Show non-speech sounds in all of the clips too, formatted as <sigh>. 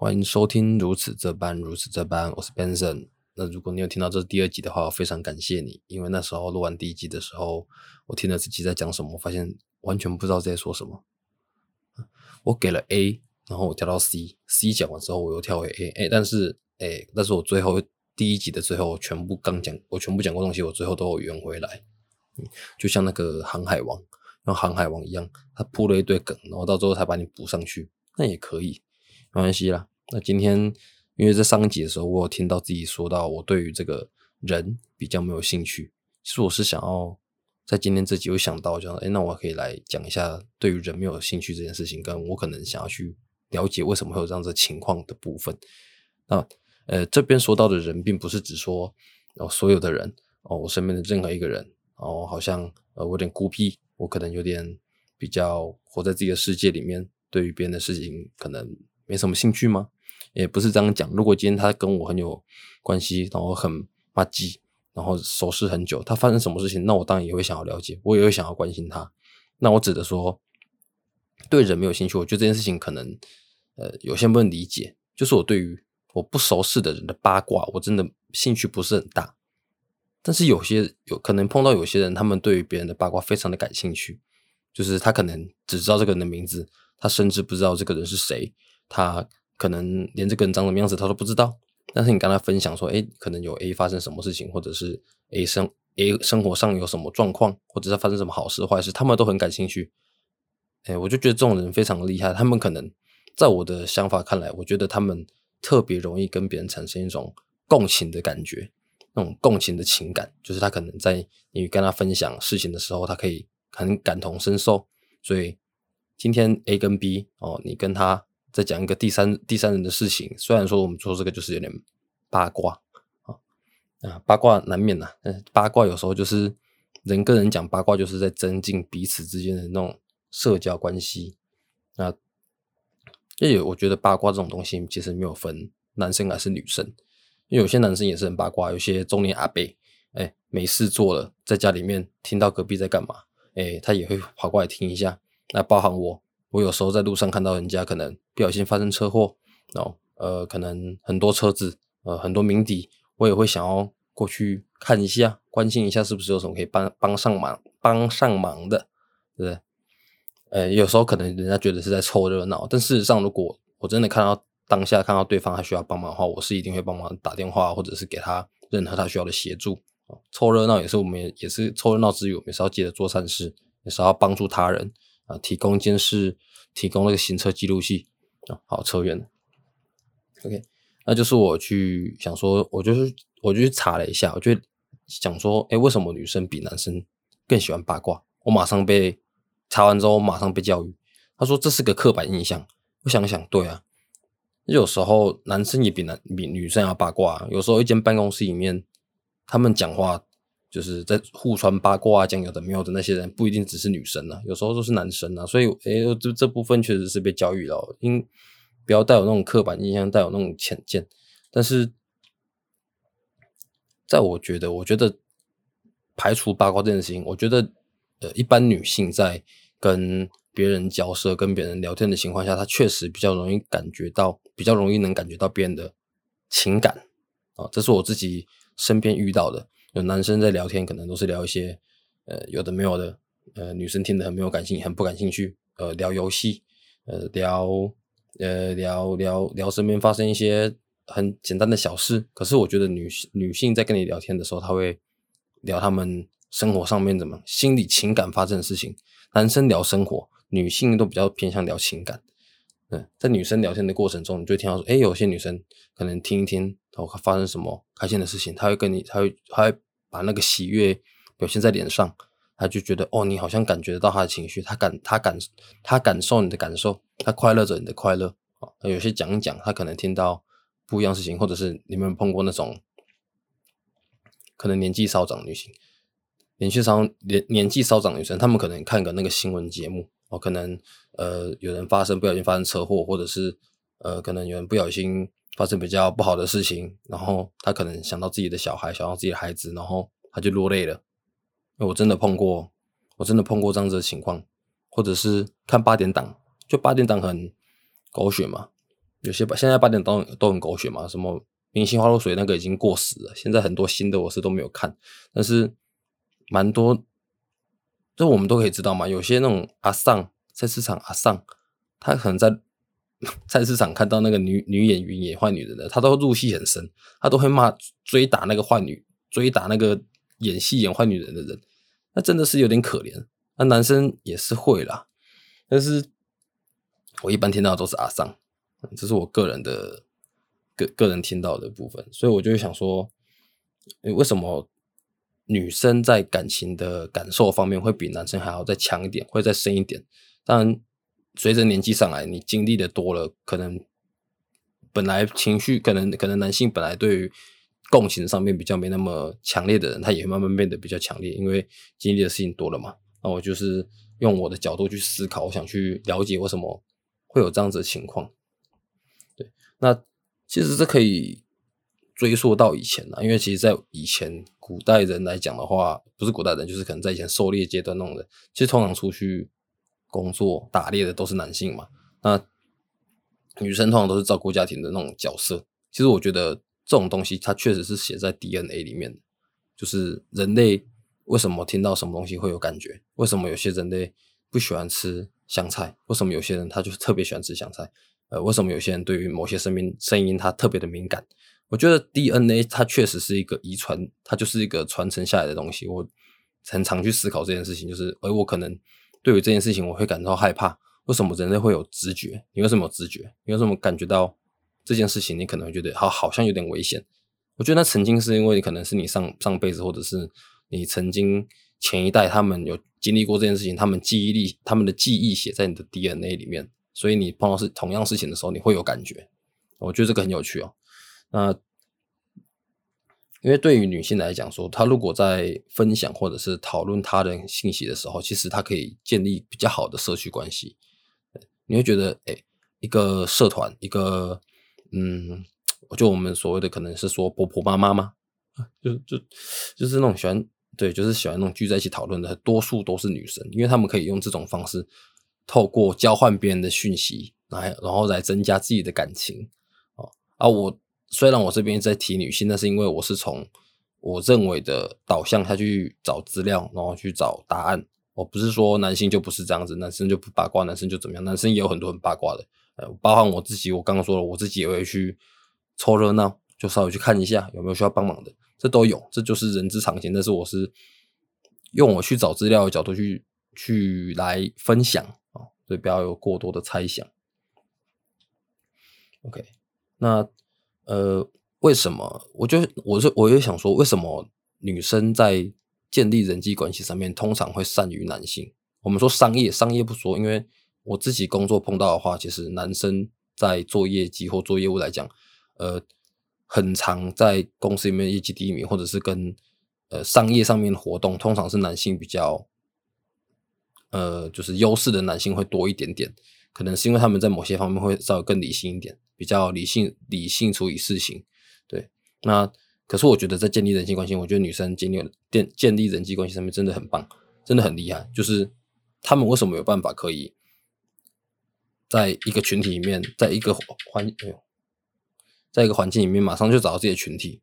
欢迎收听如此这般，如此这般，我是 Benson。那如果你有听到这第二集的话，我非常感谢你，因为那时候录完第一集的时候，我听了自己在讲什么，我发现完全不知道在说什么。我给了 A，然后我跳到 C，C 讲完之后我又跳回 A，哎，但是哎，但是我最后第一集的最后全部刚讲，我全部讲过东西，我最后都有圆回来。就像那个航海王，像航海王一样，他铺了一堆梗，然后到最后才把你补上去，那也可以，没关系啦。那今天，因为在上一集的时候，我有听到自己说到我对于这个人比较没有兴趣。其实我是想要在今天这集有想到，就哎，那我可以来讲一下对于人没有兴趣这件事情，跟我可能想要去了解为什么会有这样子情况的部分。那呃，这边说到的人，并不是指说哦所有的人哦，我身边的任何一个人哦，好像呃我有点孤僻，我可能有点比较活在自己的世界里面，对于别人的事情可能没什么兴趣吗？也不是这样讲。如果今天他跟我很有关系，然后很骂鸡，然后熟识很久，他发生什么事情，那我当然也会想要了解，我也会想要关心他。那我指的说，对人没有兴趣，我觉得这件事情可能，呃，有些不能理解。就是我对于我不熟识的人的八卦，我真的兴趣不是很大。但是有些有可能碰到有些人，他们对于别人的八卦非常的感兴趣。就是他可能只知道这个人的名字，他甚至不知道这个人是谁，他。可能连这个人长什么样子他都不知道，但是你跟他分享说，哎，可能有 A 发生什么事情，或者是 A 生 A 生活上有什么状况，或者是发生什么好事坏事，他们都很感兴趣。哎，我就觉得这种人非常厉害。他们可能在我的想法看来，我觉得他们特别容易跟别人产生一种共情的感觉，那种共情的情感，就是他可能在你跟他分享事情的时候，他可以很感同身受。所以今天 A 跟 B 哦，你跟他。再讲一个第三第三人的事情，虽然说我们说这个就是有点八卦啊啊八卦难免呐，嗯八卦有时候就是人跟人讲八卦，就是在增进彼此之间的那种社交关系。那因为我觉得八卦这种东西其实没有分男生还是女生，因为有些男生也是很八卦，有些中年阿伯哎没事做了，在家里面听到隔壁在干嘛，哎他也会跑过来听一下，那包含我。我有时候在路上看到人家可能不小心发生车祸，然后，呃，可能很多车子，呃，很多鸣笛，我也会想要过去看一下，关心一下是不是有什么可以帮帮上忙、帮上忙的，对不对？呃，有时候可能人家觉得是在凑热闹，但事实上，如果我真的看到当下看到对方还需要帮忙的话，我是一定会帮忙打电话，或者是给他任何他需要的协助。凑热闹也是我们也是凑热闹之余，我们也是要记得做善事，也是要帮助他人。啊，提供监视，提供那个行车记录器啊，好，车源。OK，那就是我去想说，我就是我就去查了一下，我就想说，哎，为什么女生比男生更喜欢八卦？我马上被查完之后，我马上被教育，他说这是个刻板印象。我想想，对啊，有时候男生也比男比女生要八卦，有时候一间办公室里面，他们讲话。就是在互传八卦啊，讲有的没有的那些人，不一定只是女生啊，有时候都是男生啊。所以，诶，这这部分确实是被教育了，应不要带有那种刻板印象，带有那种浅见。但是，在我觉得，我觉得排除八卦这件事情，我觉得，呃，一般女性在跟别人交涉、跟别人聊天的情况下，她确实比较容易感觉到，比较容易能感觉到别人的情感啊，这是我自己身边遇到的。有男生在聊天，可能都是聊一些，呃，有的没有的，呃，女生听得很没有感兴很不感兴趣，呃，聊游戏，呃，聊，呃，聊聊聊身边发生一些很简单的小事。可是我觉得女女性在跟你聊天的时候，她会聊他们生活上面怎么心理情感发生的事情。男生聊生活，女性都比较偏向聊情感。嗯，在女生聊天的过程中，你就听到说，哎，有些女生可能听一听，后发生什么开心的事情，他会跟你，他会，他会把那个喜悦表现在脸上，他就觉得，哦，你好像感觉得到他的情绪，他感，他感，他感受你的感受，他快乐着你的快乐啊。有些讲一讲，他可能听到不一样事情，或者是你们碰过那种可能年纪稍长的女性，年纪稍年年纪稍长女生，她们可能看个那个新闻节目。哦，可能呃有人发生不小心发生车祸，或者是呃可能有人不小心发生比较不好的事情，然后他可能想到自己的小孩，想到自己的孩子，然后他就落泪了。我真的碰过，我真的碰过这样子的情况，或者是看八点档，就八点档很狗血嘛，有些，现在八点档都很狗血嘛，什么明星花露水那个已经过时了，现在很多新的我是都没有看，但是蛮多，这我们都可以知道嘛，有些那种阿尚菜市场阿尚，他可能在 <laughs> 菜市场看到那个女女演员演坏女人的，他都入戏很深，他都会骂追打那个坏女，追打那个演戏演坏女人的人，那真的是有点可怜。那男生也是会啦，但是我一般听到都是阿桑。这是我个人的个个人听到的部分，所以我就会想说，为什么女生在感情的感受方面会比男生还要再强一点，会再深一点？当然，随着年纪上来，你经历的多了，可能本来情绪可能可能男性本来对于共情上面比较没那么强烈的人，他也慢慢变得比较强烈，因为经历的事情多了嘛。那我就是用我的角度去思考，我想去了解为什么会有这样子的情况。对那其实这可以追溯到以前了，因为其实，在以前古代人来讲的话，不是古代人，就是可能在以前狩猎阶段那种人，其实通常出去工作打猎的都是男性嘛，那女生通常都是照顾家庭的那种角色。其实我觉得这种东西，它确实是写在 DNA 里面的，就是人类为什么听到什么东西会有感觉，为什么有些人类不喜欢吃香菜，为什么有些人他就特别喜欢吃香菜。呃，为什么有些人对于某些声音声音他特别的敏感？我觉得 DNA 它确实是一个遗传，它就是一个传承下来的东西。我很常去思考这件事情，就是而我可能对于这件事情我会感到害怕。为什么人类会有直觉？你为什么有直觉？你为什么感觉到这件事情？你可能会觉得好，好像有点危险。我觉得那曾经是因为可能是你上上辈子，或者是你曾经前一代他们有经历过这件事情，他们记忆力、他们的记忆写在你的 DNA 里面。所以你碰到是同样事情的时候，你会有感觉。我觉得这个很有趣哦。那因为对于女性来讲，说她如果在分享或者是讨论他人信息的时候，其实她可以建立比较好的社区关系。你会觉得，哎，一个社团，一个嗯，就我们所谓的可能是说婆婆妈妈吗？就就就是那种喜欢对，就是喜欢那种聚在一起讨论的，多数都是女生，因为他们可以用这种方式。透过交换别人的讯息来，然后来增加自己的感情啊！啊，我虽然我这边在提女性，但是因为我是从我认为的导向下去找资料，然后去找答案。我不是说男性就不是这样子，男生就不八卦，男生就怎么样？男生也有很多很八卦的，呃，包含我自己。我刚刚说了，我自己也会去凑热闹，就稍微去看一下有没有需要帮忙的，这都有，这就是人之常情。但是我是用我去找资料的角度去去来分享啊。所以不要有过多的猜想。OK，那呃，为什么？我就我就我就想说，为什么女生在建立人际关系上面通常会善于男性？我们说商业，商业不说，因为我自己工作碰到的话，其实男生在做业绩或做业务来讲，呃，很常在公司里面业绩第一名，或者是跟呃商业上面的活动，通常是男性比较。呃，就是优势的男性会多一点点，可能是因为他们在某些方面会稍微更理性一点，比较理性理性处理事情。对，那可是我觉得在建立人际关系，我觉得女生建立建建立人际关系上面真的很棒，真的很厉害。就是他们为什么有办法可以在一个群体里面，在一个环哎呦，在一个环境里面马上就找到自己的群体，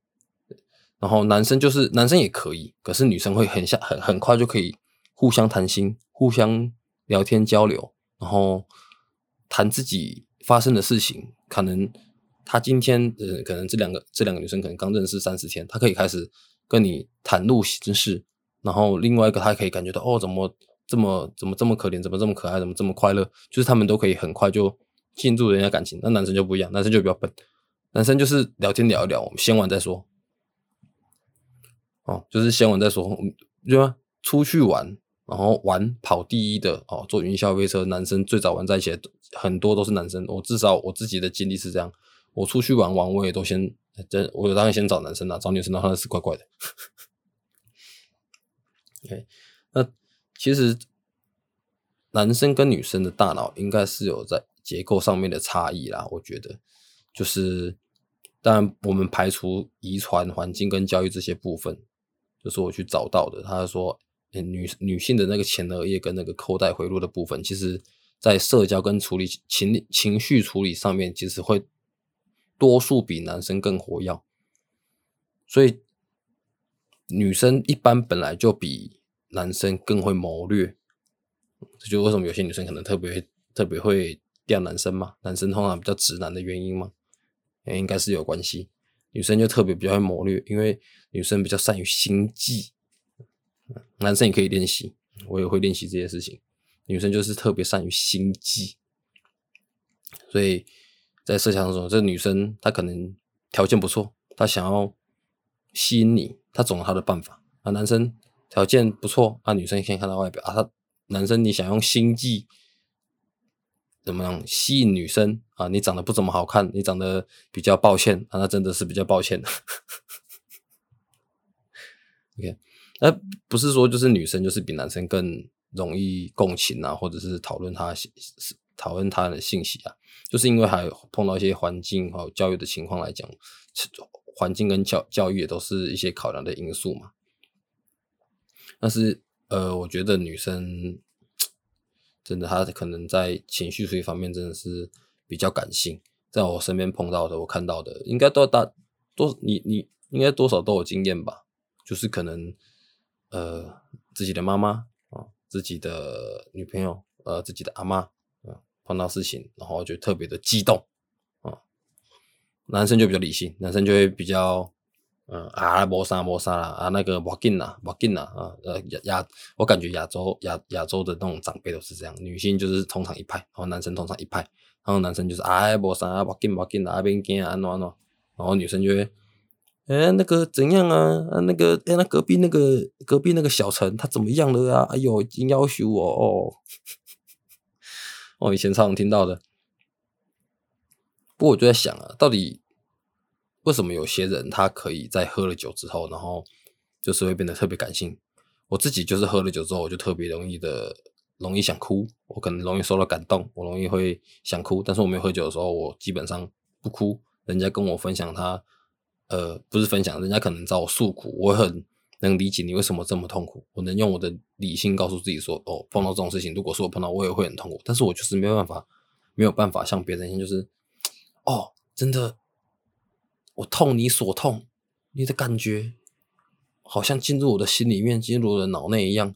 然后男生就是男生也可以，可是女生会很像很很快就可以互相谈心。互相聊天交流，然后谈自己发生的事情。可能他今天呃，可能这两个这两个女生可能刚认识三四天，她可以开始跟你袒露心事。然后另外一个，她可以感觉到哦，怎么这么怎么这么可怜，怎么这么可爱，怎么这么快乐？就是他们都可以很快就进入人家感情。那男生就不一样，男生就比较笨，男生就是聊天聊一聊，我们先玩再说。哦，就是先玩再说，对吧？出去玩。然后玩跑第一的哦，坐云霄飞车，男生最早玩在一起，很多都是男生。我至少我自己的经历是这样，我出去玩玩，我也都先，这我当然先找男生啦，找女生的话是怪怪的。<laughs> OK，那其实男生跟女生的大脑应该是有在结构上面的差异啦，我觉得就是，当然我们排除遗传、环境跟教育这些部分，就是我去找到的。他说。女女性的那个前额叶跟那个扣带回路的部分，其实在社交跟处理情情绪处理上面，其实会多数比男生更活跃，所以女生一般本来就比男生更会谋略，这就为什么有些女生可能特别特别会钓男生嘛，男生通常比较直男的原因嘛，应该是有关系。女生就特别比较会谋略，因为女生比较善于心计，男生也可以练习，我也会练习这些事情。女生就是特别善于心计，所以。在设想中，这女生她可能条件不错，她想要吸引你，她总有她的办法啊。男生条件不错啊，女生先看到外表啊，他男生你想用心计怎么样吸引女生啊？你长得不怎么好看，你长得比较抱歉啊，那真的是比较抱歉的。<laughs> OK，那不是说就是女生就是比男生更容易共情啊，或者是讨论他讨论他的信息啊。就是因为还碰到一些环境和教育的情况来讲，环境跟教教育也都是一些考量的因素嘛。但是呃，我觉得女生真的她可能在情绪这一方面真的是比较感性，在我身边碰到的，我看到的应该都大多你你应该多少都有经验吧。就是可能呃自己的妈妈啊，自己的女朋友，呃自己的阿妈。碰到事情，然后就特别的激动啊。男生就比较理性，男生就会比较，嗯啊，磨砂磨砂啦啊，那个不紧啦，不紧啦啊。呃亚亚，我感觉亚洲亚亚洲的那种长辈都是这样，女性就是通常一派，然后男生通常一派，然后男生就是啊磨砂啊不紧不紧啦，啊边紧啊安怎安怎，然后女生就会，哎那个怎样啊啊那个哎那隔壁那个隔壁那个小陈他怎么样了啊？哎呦，已经要求我哦。我 <laughs> 以前常常听到的，不过我就在想啊，到底为什么有些人他可以在喝了酒之后，然后就是会变得特别感性？我自己就是喝了酒之后，我就特别容易的容易想哭，我可能容易受到感动，我容易会想哭。但是我没有喝酒的时候，我基本上不哭。人家跟我分享他，呃，不是分享，人家可能找我诉苦，我很。能理解你为什么这么痛苦，我能用我的理性告诉自己说，哦，碰到这种事情，如果说我碰到，我也会很痛苦，但是我就是没有办法，没有办法像别人一样，就是，哦，真的，我痛你所痛，你的感觉好像进入我的心里面，进入我的脑内一样。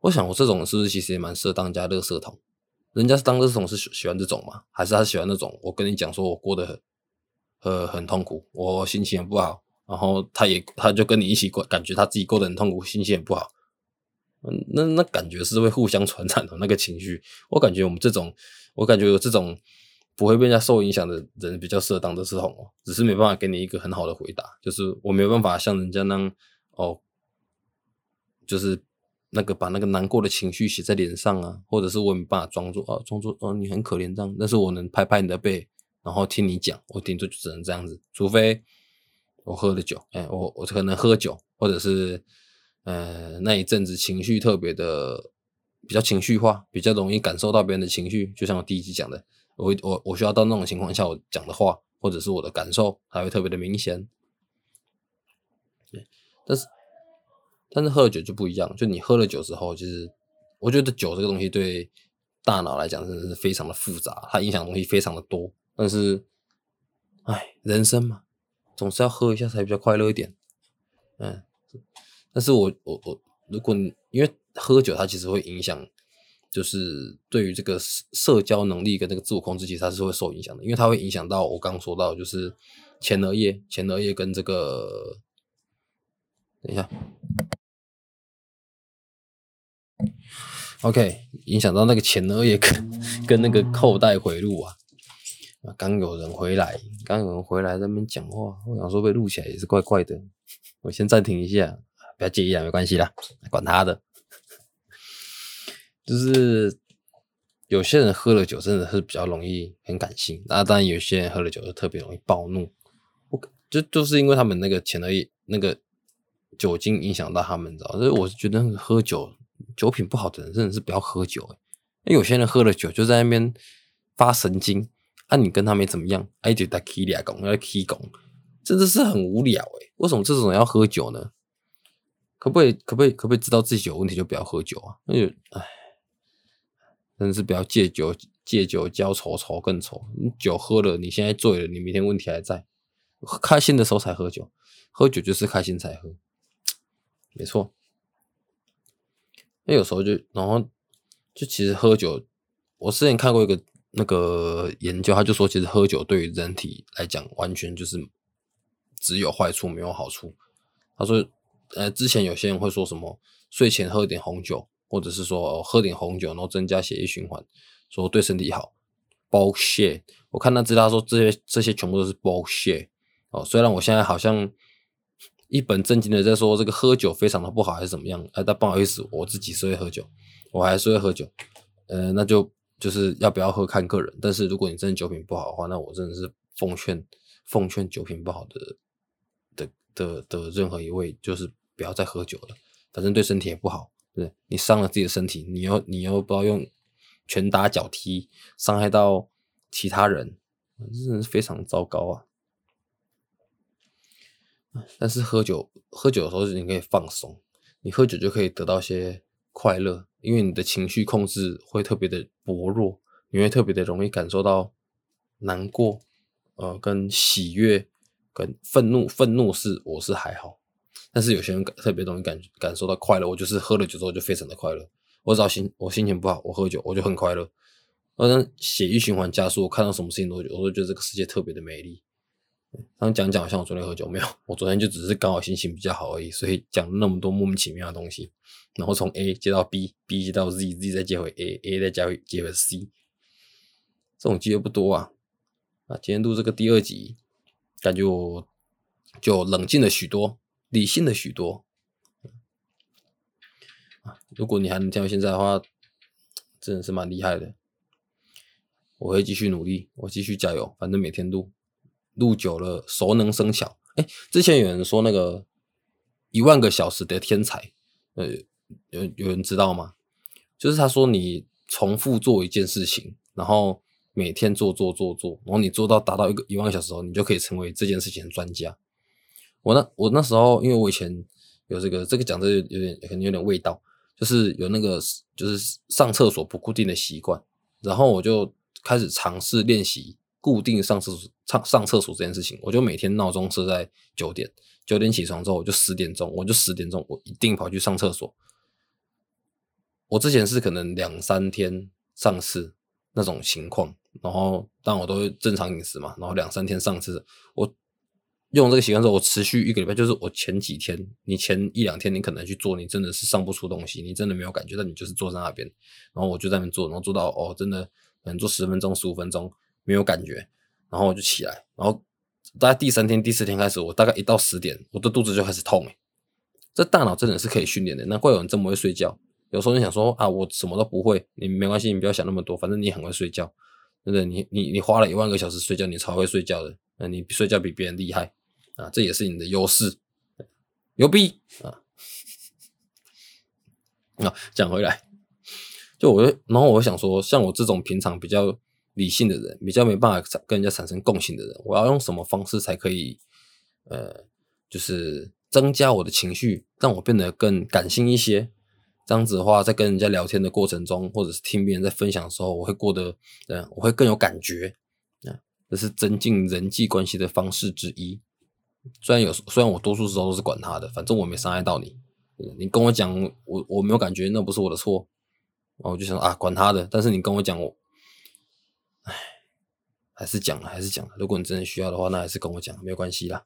我想，我这种是不是其实也蛮适合当家乐色桶？人家是当乐色桶是喜喜欢这种吗？还是他喜欢那种？我跟你讲，说我过得很，呃，很痛苦，我心情很不好。然后他也他就跟你一起过，感觉他自己过得很痛苦，心情也不好。嗯，那那感觉是会互相传染的那个情绪。我感觉我们这种，我感觉有这种不会被人家受影响的人，比较适合当的是红哦。只是没办法给你一个很好的回答，就是我没有办法像人家那样哦，就是那个把那个难过的情绪写在脸上啊，或者是我没办法装作啊，装作哦你很可怜这样。但是我能拍拍你的背，然后听你讲，我顶多就只能这样子，除非。我喝了酒，哎，我我可能喝酒，或者是，呃，那一阵子情绪特别的比较情绪化，比较容易感受到别人的情绪。就像我第一集讲的，我我我需要到那种情况下，我讲的话或者是我的感受，还会特别的明显。对，但是但是喝了酒就不一样，就你喝了酒之后，就是我觉得酒这个东西对大脑来讲真的是非常的复杂，它影响东西非常的多。但是，哎，人生嘛。总是要喝一下才比较快乐一点，嗯，但是我我我，如果因为喝酒它其实会影响，就是对于这个社社交能力跟这个自我控制，其实它是会受影响的，因为它会影响到我刚刚说到，就是前额叶，前额叶跟这个，等一下，OK，影响到那个前额叶跟跟那个扣带回路啊。刚有人回来，刚有人回来在那边讲话，我想说被录起来也是怪怪的。<laughs> 我先暂停一下，不要介意啊，没关系啦，管他的。就是有些人喝了酒真的是比较容易很感性，那当然有些人喝了酒就特别容易暴怒。我就就是因为他们那个前额那个酒精影响到他们，知道？所以我是觉得喝酒酒品不好的人真的是不要喝酒。哎，有些人喝了酒就在那边发神经。那你跟他没怎么样，哎，就在 K 俩拱，要 K 拱，真的是很无聊哎。为什么这种人要喝酒呢？可不可以，可不可以，可不可以知道自己有问题就不要喝酒啊？那就，哎，真的是不要借酒借酒浇愁，愁更愁。你酒喝了，你现在醉了，你明天问题还在。开心的时候才喝酒，喝酒就是开心才喝，没错。那有时候就，然后就其实喝酒，我之前看过一个那个研究，他就说，其实喝酒对于人体来讲，完全就是只有坏处没有好处。他说，呃，之前有些人会说什么睡前喝点红酒，或者是说喝点红酒，然后增加血液循环，说对身体好。bullshit！我看他资料说这些这些全部都是 bullshit。哦，虽然我现在好像一本正经的在说这个喝酒非常的不好，还是怎么样？哎，但不好意思，我自己是会喝酒，我还是会喝酒。呃，那就就是要不要喝看个人。但是如果你真的酒品不好的话，那我真的是奉劝奉劝酒品不好的的的的任何一位，就是不要再喝酒了。反正对身体也不好，对你伤了自己的身体，你又你又不知道用拳打脚踢伤害到其他人，真的是非常糟糕啊！但是喝酒，喝酒的时候你可以放松，你喝酒就可以得到一些快乐，因为你的情绪控制会特别的薄弱，你会特别的容易感受到难过，呃，跟喜悦，跟愤怒。愤怒是我是还好，但是有些人特别容易感感受到快乐。我就是喝了酒之后就非常的快乐，我只要心我心情不好，我喝酒我就很快乐，好像血液循环加速，我看到什么事情都我都觉得这个世界特别的美丽。刚讲讲，像我昨天喝酒没有？我昨天就只是刚好心情比较好而已，所以讲那么多莫名其妙的东西，然后从 A 接到 B，B 接到 Z，Z 再接回 A，A 再加回接回 C，这种机会不多啊。啊，今天录这个第二集，感觉我就冷静了许多，理性了许多。啊，如果你还能听到现在的话，真的是蛮厉害的。我会继续努力，我继续加油，反正每天录。录久了，熟能生巧。哎，之前有人说那个一万个小时的天才，呃，有有人知道吗？就是他说你重复做一件事情，然后每天做做做做，然后你做到达到一个一万个小时后，你就可以成为这件事情的专家。我那我那时候，因为我以前有这个这个讲的有点可能有点味道，就是有那个就是上厕所不固定的习惯，然后我就开始尝试练习。固定上厕所、上上厕所这件事情，我就每天闹钟设在九点，九点起床之后，我就十点钟，我就十点钟，我一定跑去上厕所。我之前是可能两三天上次那种情况，然后但我都会正常饮食嘛，然后两三天上次，我用这个习惯之后，我持续一个礼拜，就是我前几天，你前一两天你可能去做，你真的是上不出东西，你真的没有感觉，但你就是坐在那边，然后我就在那边做，然后做到哦，真的可能做十分钟、十五分钟。没有感觉，然后我就起来，然后大概第三天、第四天开始，我大概一到十点，我的肚子就开始痛。哎，这大脑真的是可以训练的，难怪有人这么会睡觉。有时候你想说啊，我什么都不会，你没关系，你不要想那么多，反正你很会睡觉，对不对？你你你花了一万个小时睡觉，你超会睡觉的，那你睡觉比别人厉害啊，这也是你的优势，牛逼啊！那 <laughs> 讲回来，就我，然后我想说，像我这种平常比较。理性的人比较没办法跟人家产生共性的人，我要用什么方式才可以，呃，就是增加我的情绪，让我变得更感性一些。这样子的话，在跟人家聊天的过程中，或者是听别人在分享的时候，我会过得，嗯，我会更有感觉。啊，这是增进人际关系的方式之一。虽然有，虽然我多数时候都是管他的，反正我没伤害到你。你跟我讲，我我没有感觉，那不是我的错。然后我就想啊，管他的。但是你跟我讲我。还是讲了，还是讲了。如果你真的需要的话，那还是跟我讲，没有关系啦。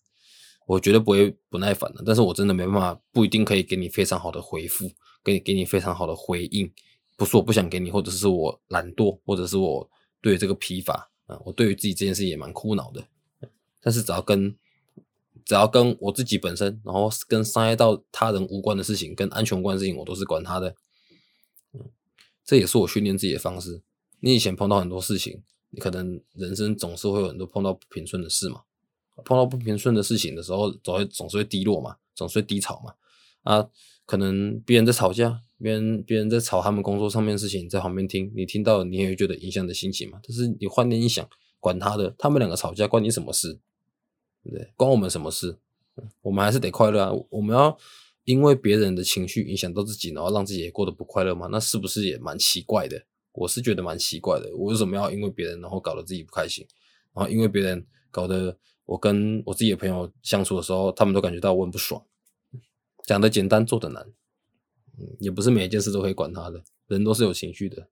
我绝对不会不耐烦的。但是我真的没办法，不一定可以给你非常好的回复，给你给你非常好的回应。不是我不想给你，或者是我懒惰，或者是我对这个疲乏啊。我对于自己这件事也蛮苦恼的。但是只要跟只要跟我自己本身，然后跟伤害到他人无关的事情，跟安全无关的事情，我都是管他的。嗯，这也是我训练自己的方式。你以前碰到很多事情，你可能人生总是会有很多碰到不平顺的事嘛。碰到不平顺的事情的时候，总会总是会低落嘛，总是会低潮嘛。啊，可能别人在吵架，别人别人在吵他们工作上面的事情，在旁边听，你听到你也会觉得影响的心情嘛。但是你换念一想，管他的，他们两个吵架关你什么事？对不对？关我们什么事？我们还是得快乐啊。我们要因为别人的情绪影响到自己，然后让自己也过得不快乐吗？那是不是也蛮奇怪的？我是觉得蛮奇怪的。我为什么要因为别人然后搞得自己不开心，然后因为别人搞得我跟我自己的朋友相处的时候，他们都感觉到我很不爽。讲的简单，做的难，嗯，也不是每一件事都可以管他的，人都是有情绪的。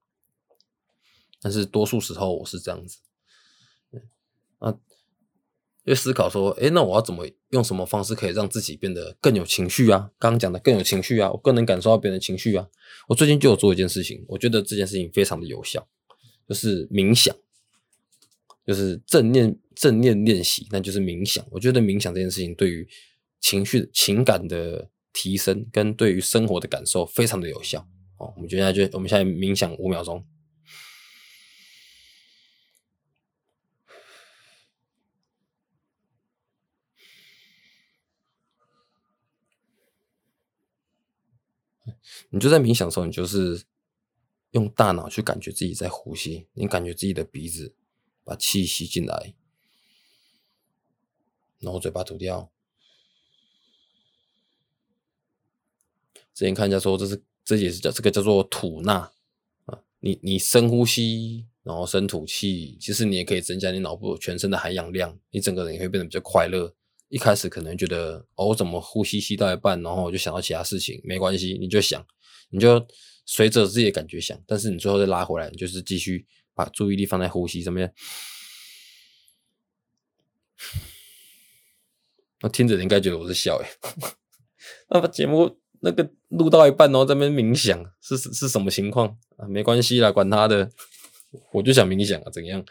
但是多数时候我是这样子，啊，就思考说，诶，那我要怎么用什么方式可以让自己变得更有情绪啊？刚刚讲的更有情绪啊，我更能感受到别人的情绪啊。我最近就有做一件事情，我觉得这件事情非常的有效，就是冥想，就是正念正念练习，那就是冥想。我觉得冥想这件事情对于情绪情感的提升跟对于生活的感受非常的有效。哦，我们接下来就我们现在冥想五秒钟。你就在冥想的时候，你就是用大脑去感觉自己在呼吸，你感觉自己的鼻子把气吸进来，然后嘴巴吐掉。之前看人家说，这是这也是叫这个叫做吐纳啊，你你深呼吸，然后深吐气，其实你也可以增加你脑部全身的含氧量，你整个人也会变得比较快乐。一开始可能觉得哦，我怎么呼吸吸到一半，然后我就想到其他事情，没关系，你就想，你就随着自己的感觉想，但是你最后再拉回来，你就是继续把注意力放在呼吸上面。那听着应该觉得我是笑诶，<laughs> 那把节目那个录到一半，然后在那边冥想，是是什么情况啊？没关系啦，管他的，我就想冥想啊，怎样？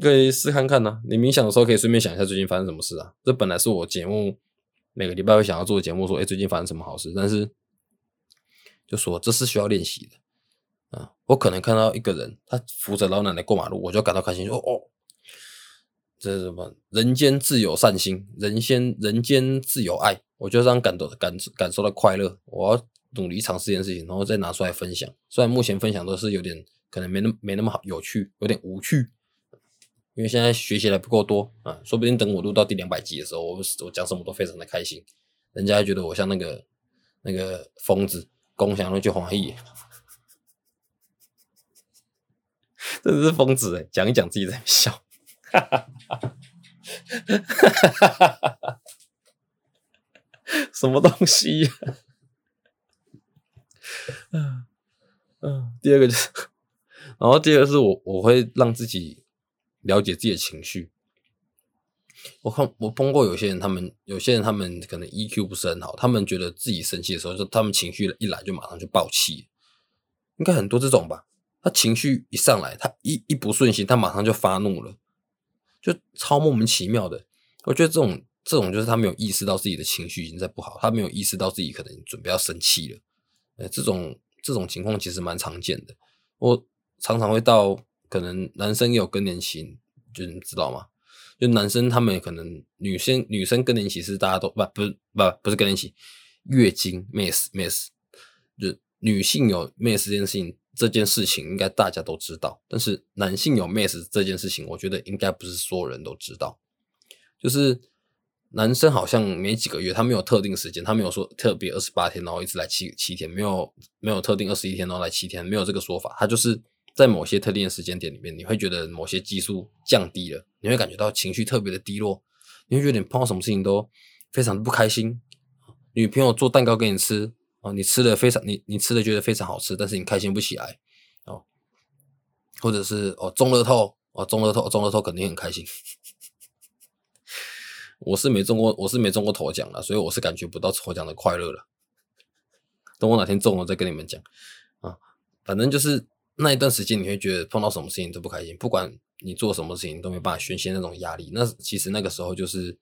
可以试看看呢。你冥想的时候可以顺便想一下最近发生什么事啊。这本来是我节目每个礼拜会想要做的节目，说哎最近发生什么好事，但是就说这是需要练习的啊。我可能看到一个人他扶着老奶奶过马路，我就感到开心，说哦，这是什么？人间自有善心，人间人间自有爱，我就这样感到感感受到快乐。我要努力尝试这件事情，然后再拿出来分享。虽然目前分享都是有点可能没那没那么好有趣，有点无趣。因为现在学习的不够多啊，说不定等我录到第两百集的时候，我我讲什么都非常的开心，人家觉得我像那个那个疯子，共享了就欢喜，<laughs> 真的是疯子哎，讲一讲自己在笑，哈哈哈哈哈哈，什么东西呀？<laughs> 嗯嗯，第二个就是，然后第二个是我我会让自己。了解自己的情绪，我看我碰过有些人，他们有些人他们可能 EQ 不是很好，他们觉得自己生气的时候，就他们情绪一来就马上就爆气，应该很多这种吧？他情绪一上来，他一一不顺心，他马上就发怒了，就超莫名其妙的。我觉得这种这种就是他没有意识到自己的情绪已经在不好，他没有意识到自己可能准备要生气了。呃，这种这种情况其实蛮常见的，我常常会到。可能男生也有更年期，就你知道吗？就男生他们可能女生女生更年期是大家都不不不不是更年期，月经 miss miss，就女性有 miss 这件事情这件事情应该大家都知道，但是男性有 miss 这件事情，我觉得应该不是所有人都知道。就是男生好像没几个月，他没有特定时间，他没有说特别二十八天然后一直来七七天，没有没有特定二十一天然后来七天，没有这个说法，他就是。在某些特定的时间点里面，你会觉得某些激素降低了，你会感觉到情绪特别的低落，你会觉得你碰到什么事情都非常的不开心。女朋友做蛋糕给你吃啊，你吃的非常你你吃的觉得非常好吃，但是你开心不起来哦。或者是哦中乐透哦中乐透中乐透肯定很开心。我是没中过我是没中过头奖了，所以我是感觉不到头奖的快乐了。等我哪天中了再跟你们讲啊，反正就是。那一段时间，你会觉得碰到什么事情都不开心，不管你做什么事情都没办法宣泄那种压力。那其实那个时候就是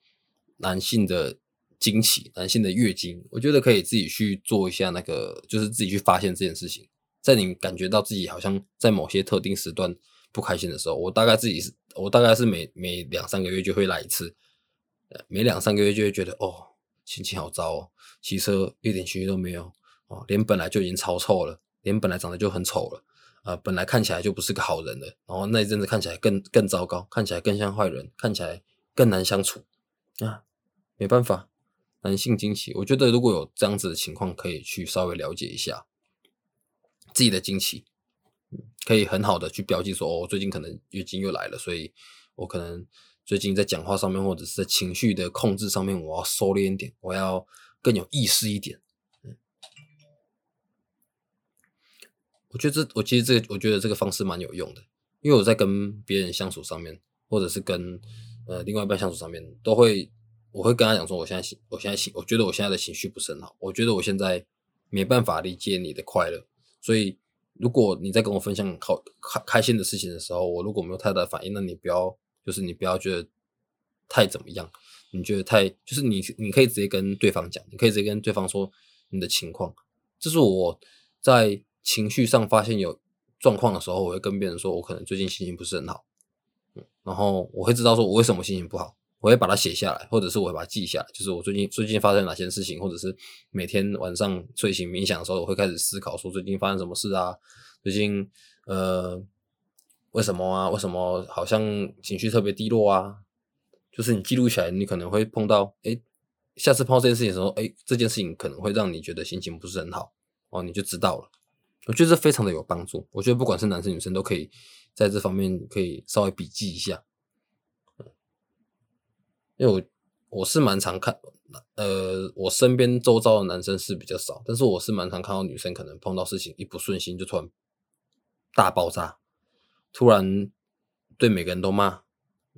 男性的经期，男性的月经。我觉得可以自己去做一下那个，就是自己去发现这件事情。在你感觉到自己好像在某些特定时段不开心的时候，我大概自己是，我大概是每每两三个月就会来一次，每两三个月就会觉得哦，心情好糟哦，骑车一点情绪都没有哦，脸本来就已经超臭了，脸本来长得就很丑了。啊，本来看起来就不是个好人的，然后那一阵子看起来更更糟糕，看起来更像坏人，看起来更难相处啊！没办法，男性惊奇，我觉得如果有这样子的情况，可以去稍微了解一下自己的惊奇，可以很好的去标记说，哦，最近可能月经又来了，所以我可能最近在讲话上面或者是在情绪的控制上面，我要收敛一点，我要更有意识一点。我觉得这，我其实这个，我觉得这个方式蛮有用的，因为我在跟别人相处上面，或者是跟呃另外一半相处上面，都会我会跟他讲说，我现在情，我现在情，我觉得我现在的情绪不是很好，我觉得我现在没办法理解你的快乐，所以如果你在跟我分享好开开心的事情的时候，我如果没有太大的反应，那你不要，就是你不要觉得太怎么样，你觉得太，就是你你可以直接跟对方讲，你可以直接跟对方说你的情况，这是我在。情绪上发现有状况的时候，我会跟别人说，我可能最近心情不是很好，嗯，然后我会知道说我为什么心情不好，我会把它写下来，或者是我会把它记下来，就是我最近最近发生哪些事情，或者是每天晚上睡醒冥想的时候，我会开始思考说最近发生什么事啊，最近呃为什么啊，为什么好像情绪特别低落啊，就是你记录起来，你可能会碰到，哎，下次碰到这件事情的时候，哎，这件事情可能会让你觉得心情不是很好，哦，你就知道了。我觉得这非常的有帮助。我觉得不管是男生女生都可以在这方面可以稍微笔记一下。因为我我是蛮常看，呃，我身边周遭的男生是比较少，但是我是蛮常看到女生可能碰到事情一不顺心就突然大爆炸，突然对每个人都骂，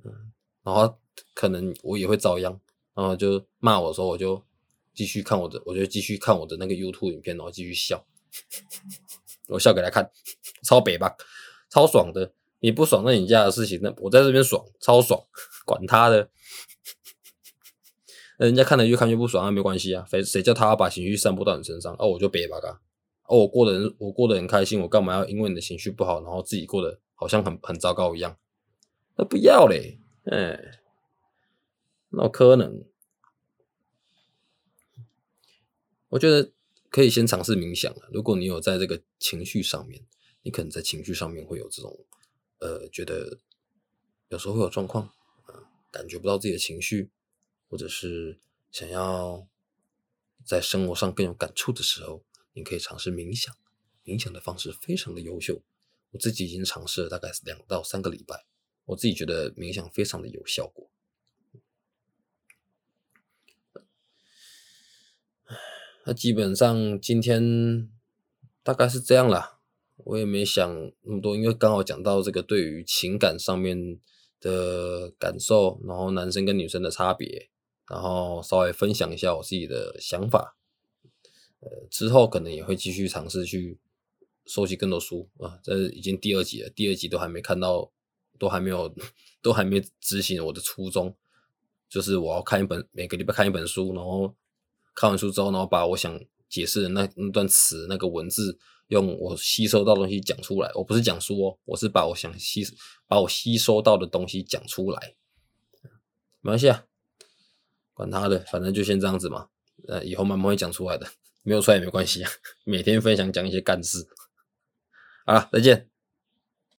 嗯，然后可能我也会遭殃，然后就骂我的时候，我就继续看我的，我就继续看我的那个 YouTube 影片，然后继续笑。<laughs> 我笑给他看，超北吧，超爽的。你不爽那你家的事情，那我在这边爽，超爽，管他的。那人家看了越看越不爽，那没关系啊，谁谁叫他要把情绪散布到你身上，哦，我就北吧嘎。哦，我过得我过得很开心，我干嘛要因为你的情绪不好，然后自己过得好像很很糟糕一样？那不要嘞，哎，那可能，我觉得。可以先尝试冥想如果你有在这个情绪上面，你可能在情绪上面会有这种，呃，觉得有时候会有状况，啊，感觉不到自己的情绪，或者是想要在生活上更有感触的时候，你可以尝试冥想。冥想的方式非常的优秀，我自己已经尝试了大概两到三个礼拜，我自己觉得冥想非常的有效果。那基本上今天大概是这样啦，我也没想那么多，因为刚好讲到这个对于情感上面的感受，然后男生跟女生的差别，然后稍微分享一下我自己的想法。呃，之后可能也会继续尝试去收集更多书啊，这已经第二集了，第二集都还没看到，都还没有，都还没执行我的初衷，就是我要看一本，每个礼拜看一本书，然后。看完书之后，然后把我想解释的那那段词、那个文字，用我吸收到东西讲出来。我不是讲书哦，我是把我想吸、把我吸收到的东西讲出来。没关系啊，管他的，反正就先这样子嘛。呃，以后慢慢会讲出来的，没有出来也没关系啊。每天分享讲一些干事。好了，再见。